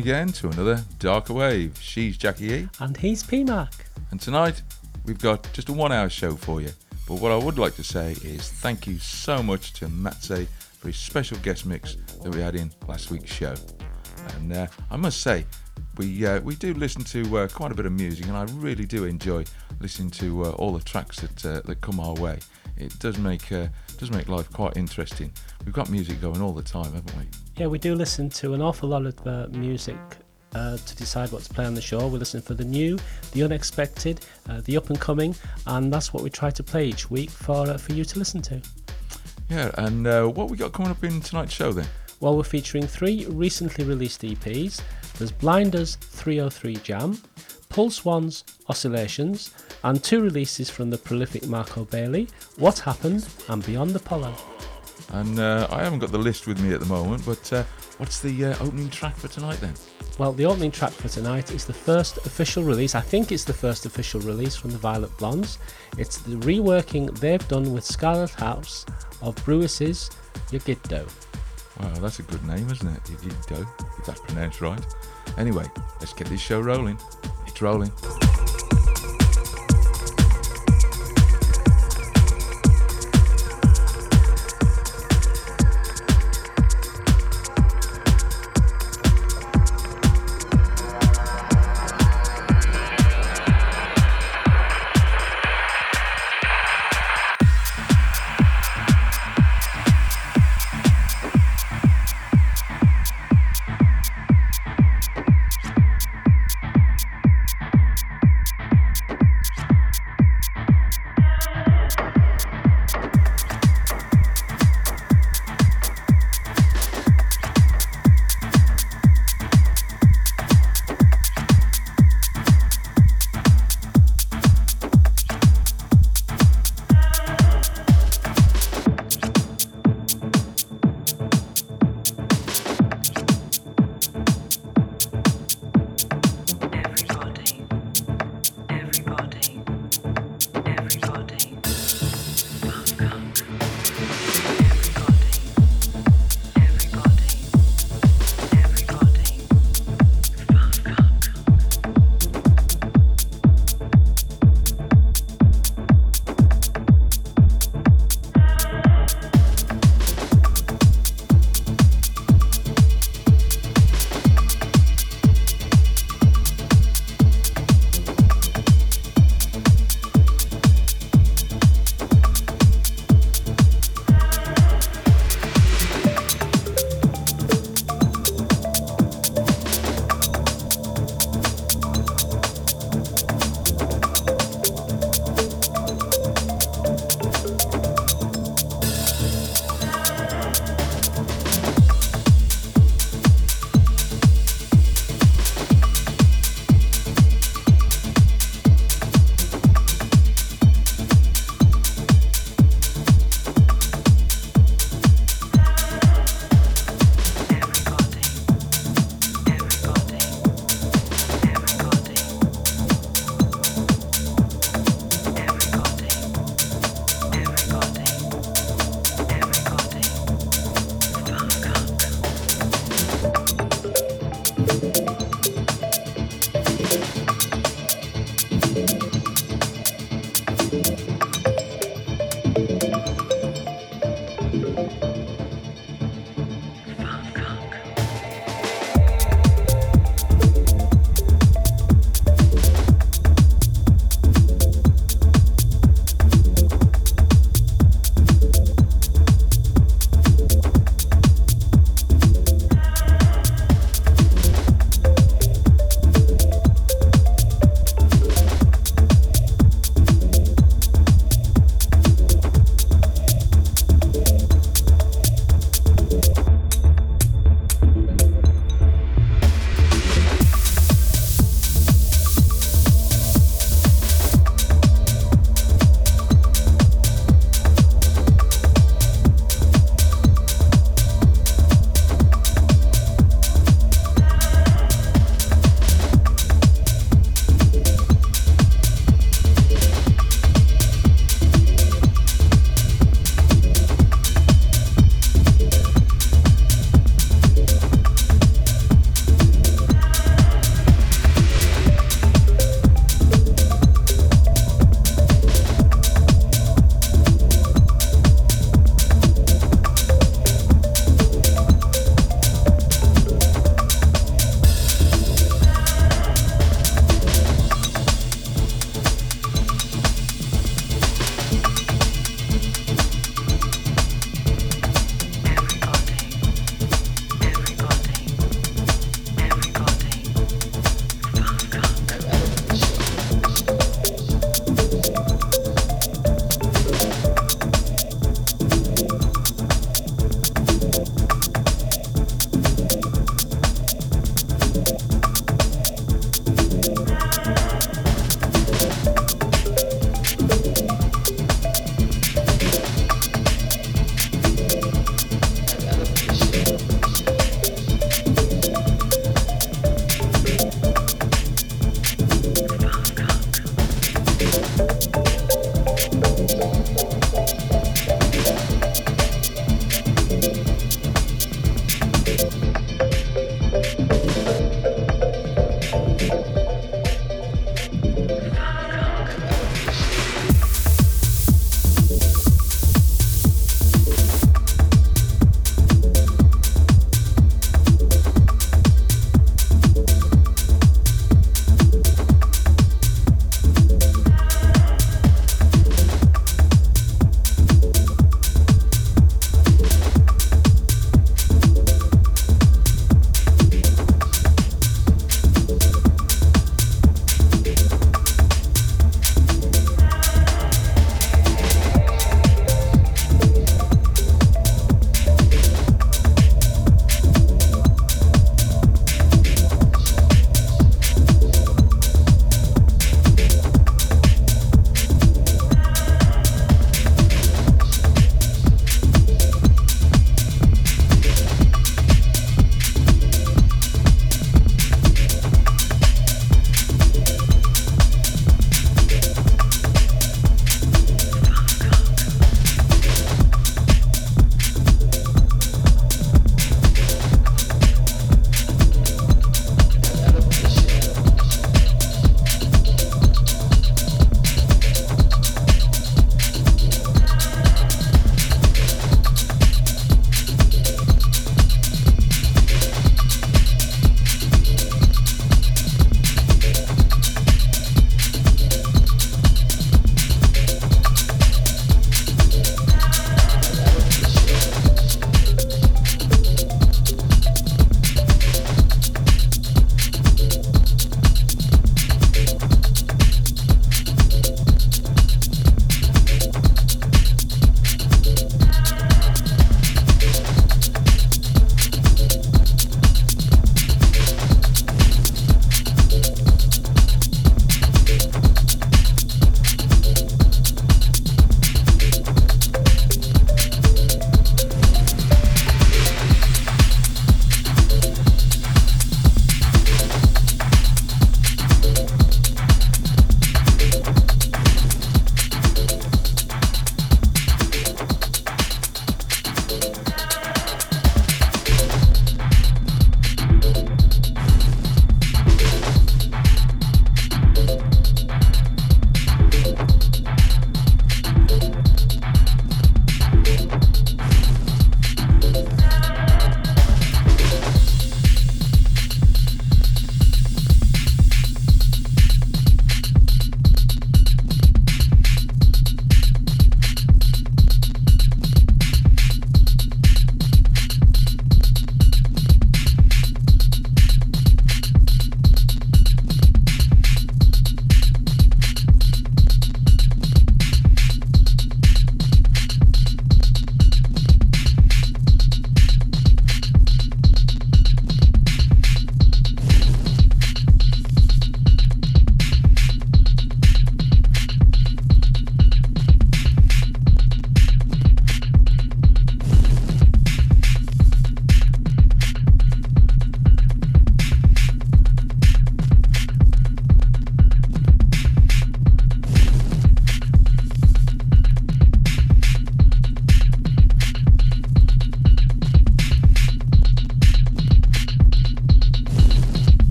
Again to another Darker Wave. She's Jackie E. And he's PMAC. And tonight we've got just a one hour show for you. But what I would like to say is thank you so much to Matze for his special guest mix that we had in last week's show. And uh, I must say, we uh, we do listen to uh, quite a bit of music, and I really do enjoy listening to uh, all the tracks that uh, that come our way. It does make uh, does make life quite interesting. We've got music going all the time, haven't we? Yeah, we do listen to an awful lot of uh, music uh, to decide what to play on the show. We listen for the new, the unexpected, uh, the up and coming, and that's what we try to play each week for uh, for you to listen to. Yeah, and uh, what we got coming up in tonight's show then? Well, we're featuring three recently released EPs. There's BLNDR's 303 Jam, Pulse One's Oscillations, and two releases from the prolific Marco Bailey, What Happened and Beyond the Pollen. And uh, I haven't got the list with me at the moment, but uh, what's the uh, opening track for tonight then? Well, the opening track for tonight is the first official release. I think it's the first official release from the Violent Blondes. It's the reworking they've done with Scarlett House of Brewis's Yogiddo. Wow, that's a good name, isn't it? Ya Gid 'Dho, if that's pronounced right. Anyway, let's get this show rolling. Rolling.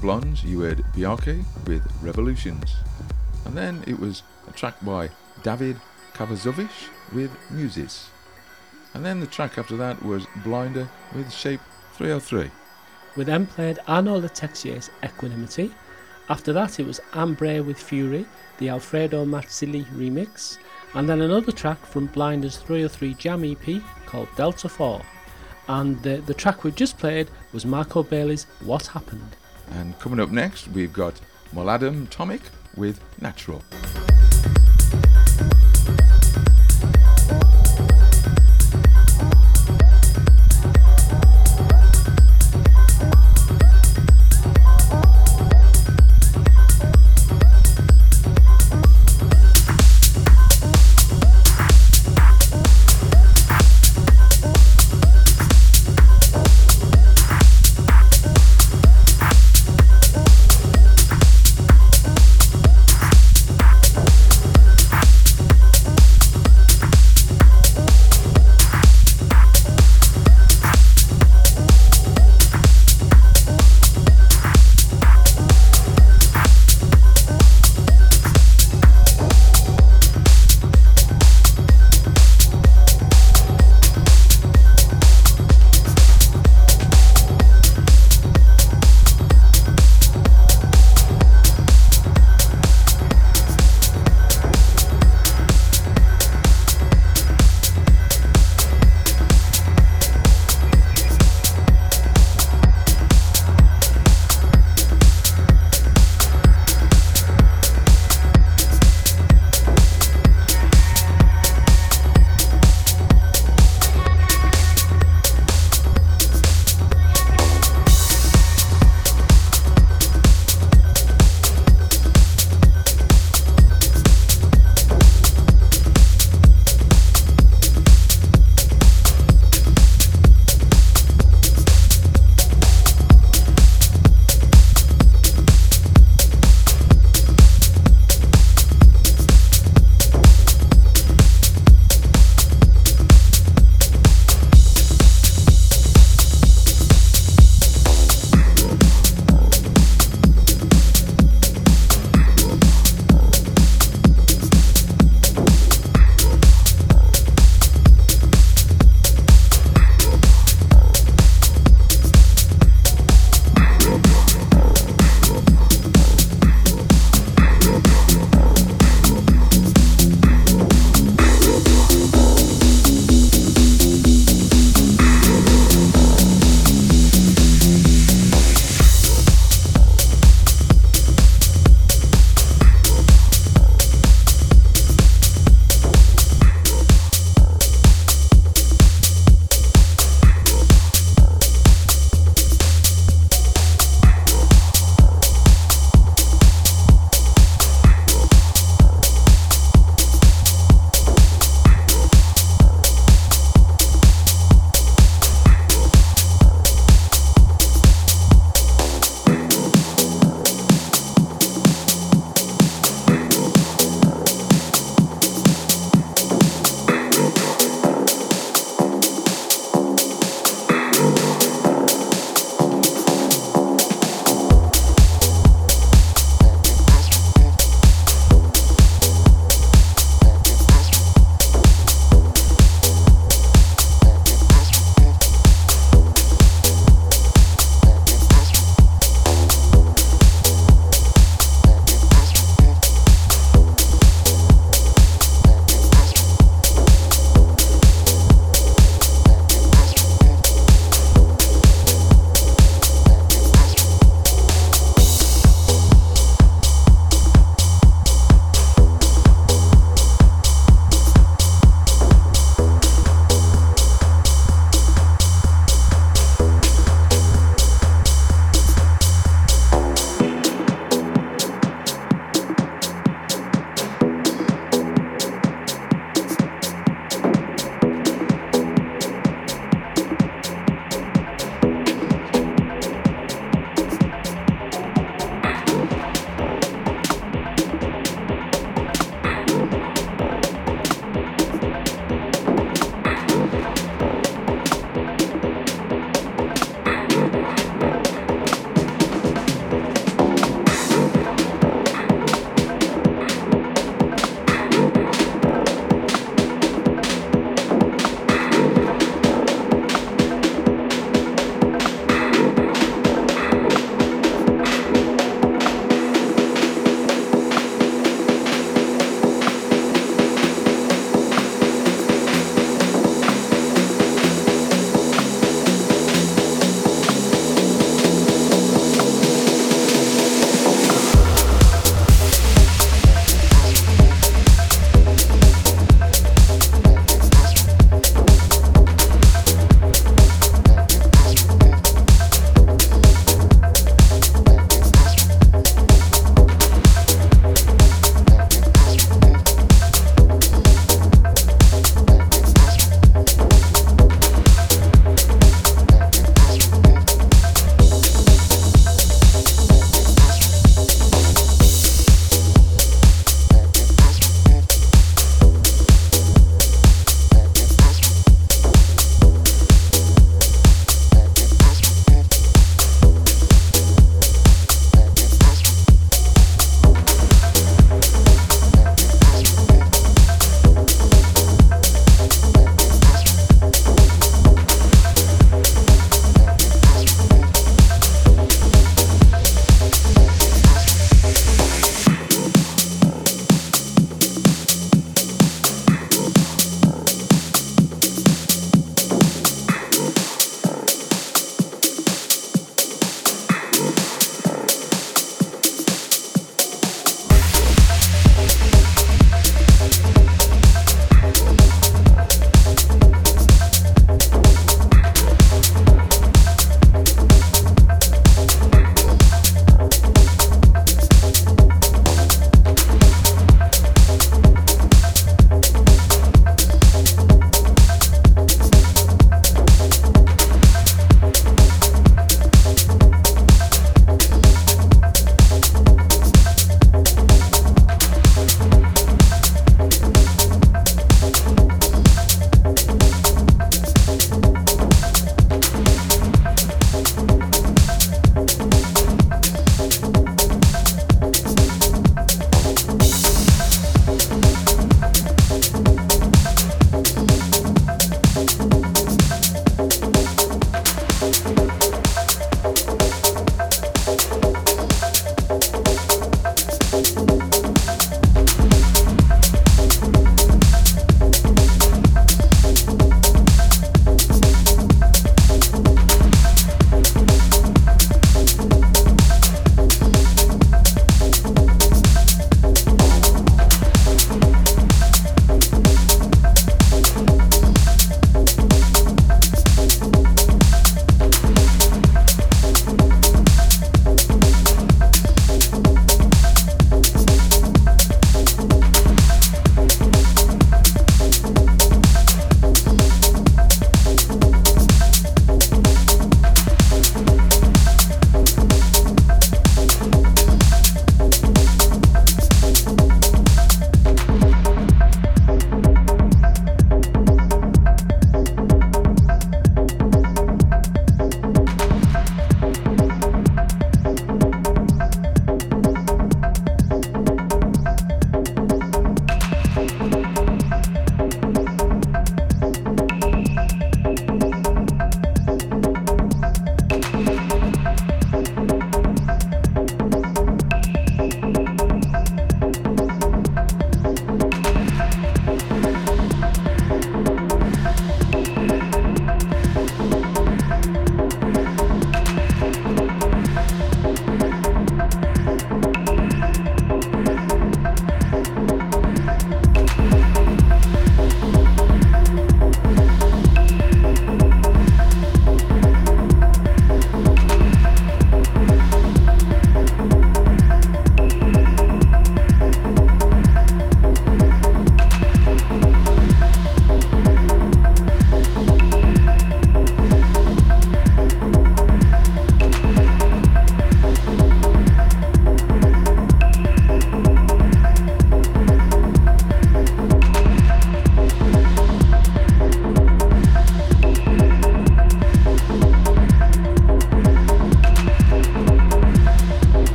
Blondes, you heard Bjarki with Revolutions. And then it was a track by Dejvid Kovazovic with Muses. And then the track after that was BLNDR with Shape 303. We then played Arnaud le Texier's Equanimity. After that, it was Ambre with Fury, the Alfredo Mazilli remix, and then another track from BLNDR's 303 Jam EP called Delta 4. And the, the track we just played was Marco Bailey's What Happened. And coming up next, we've got Mladen Tomic with Natural.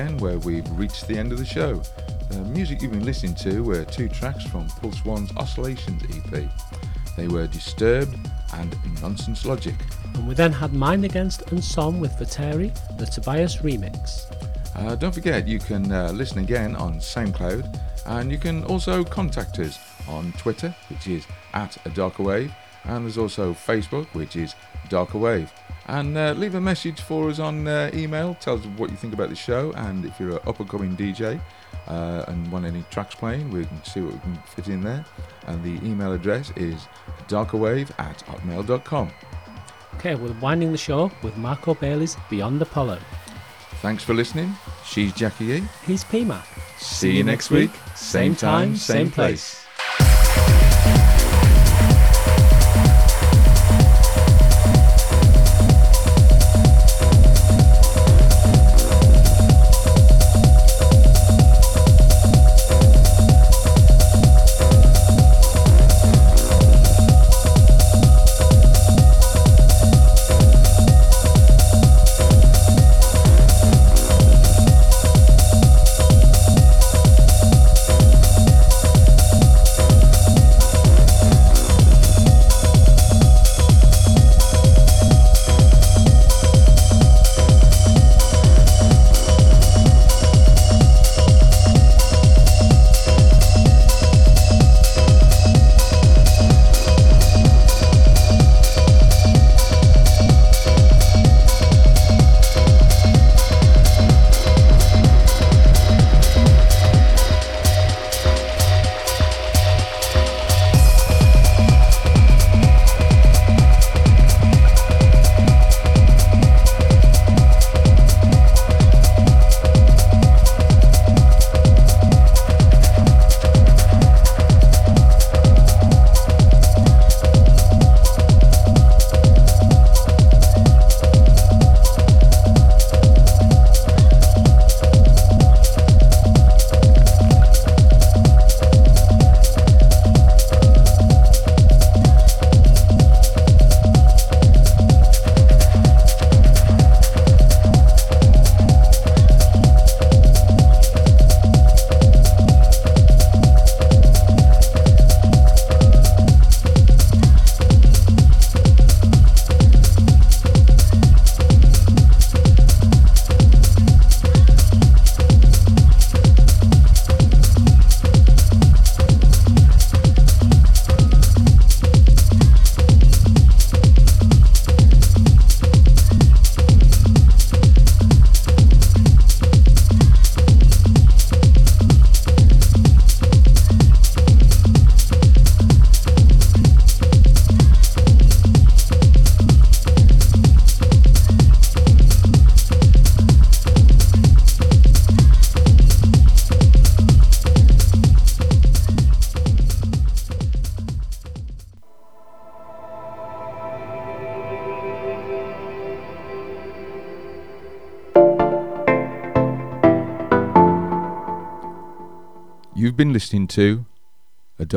Again where we've reached the end of the show. The music you've been listening to were two tracks from Pulse One's Oscillations EP. They were Disturbed and Nonsense Logic. And we then had Mind Against and Somme with Vertere, the Tobias remix. Uh, don't forget, you can uh, listen again on SoundCloud and you can also contact us on Twitter, which is at a darker wave, and there's also Facebook, which is darker wave. And uh, leave a message for us on uh, email. Tell us what you think about the show, and if you're an up and coming DJ uh, and want any tracks playing, we can see what we can fit in there. And the email address is darkerwave at hotmail.com. Okay, we're winding the show with Marco Bailey's Beyond Apollo. Thanks for listening. She's Jackie E. He's p-mac. See you next week. Same time, same place. You've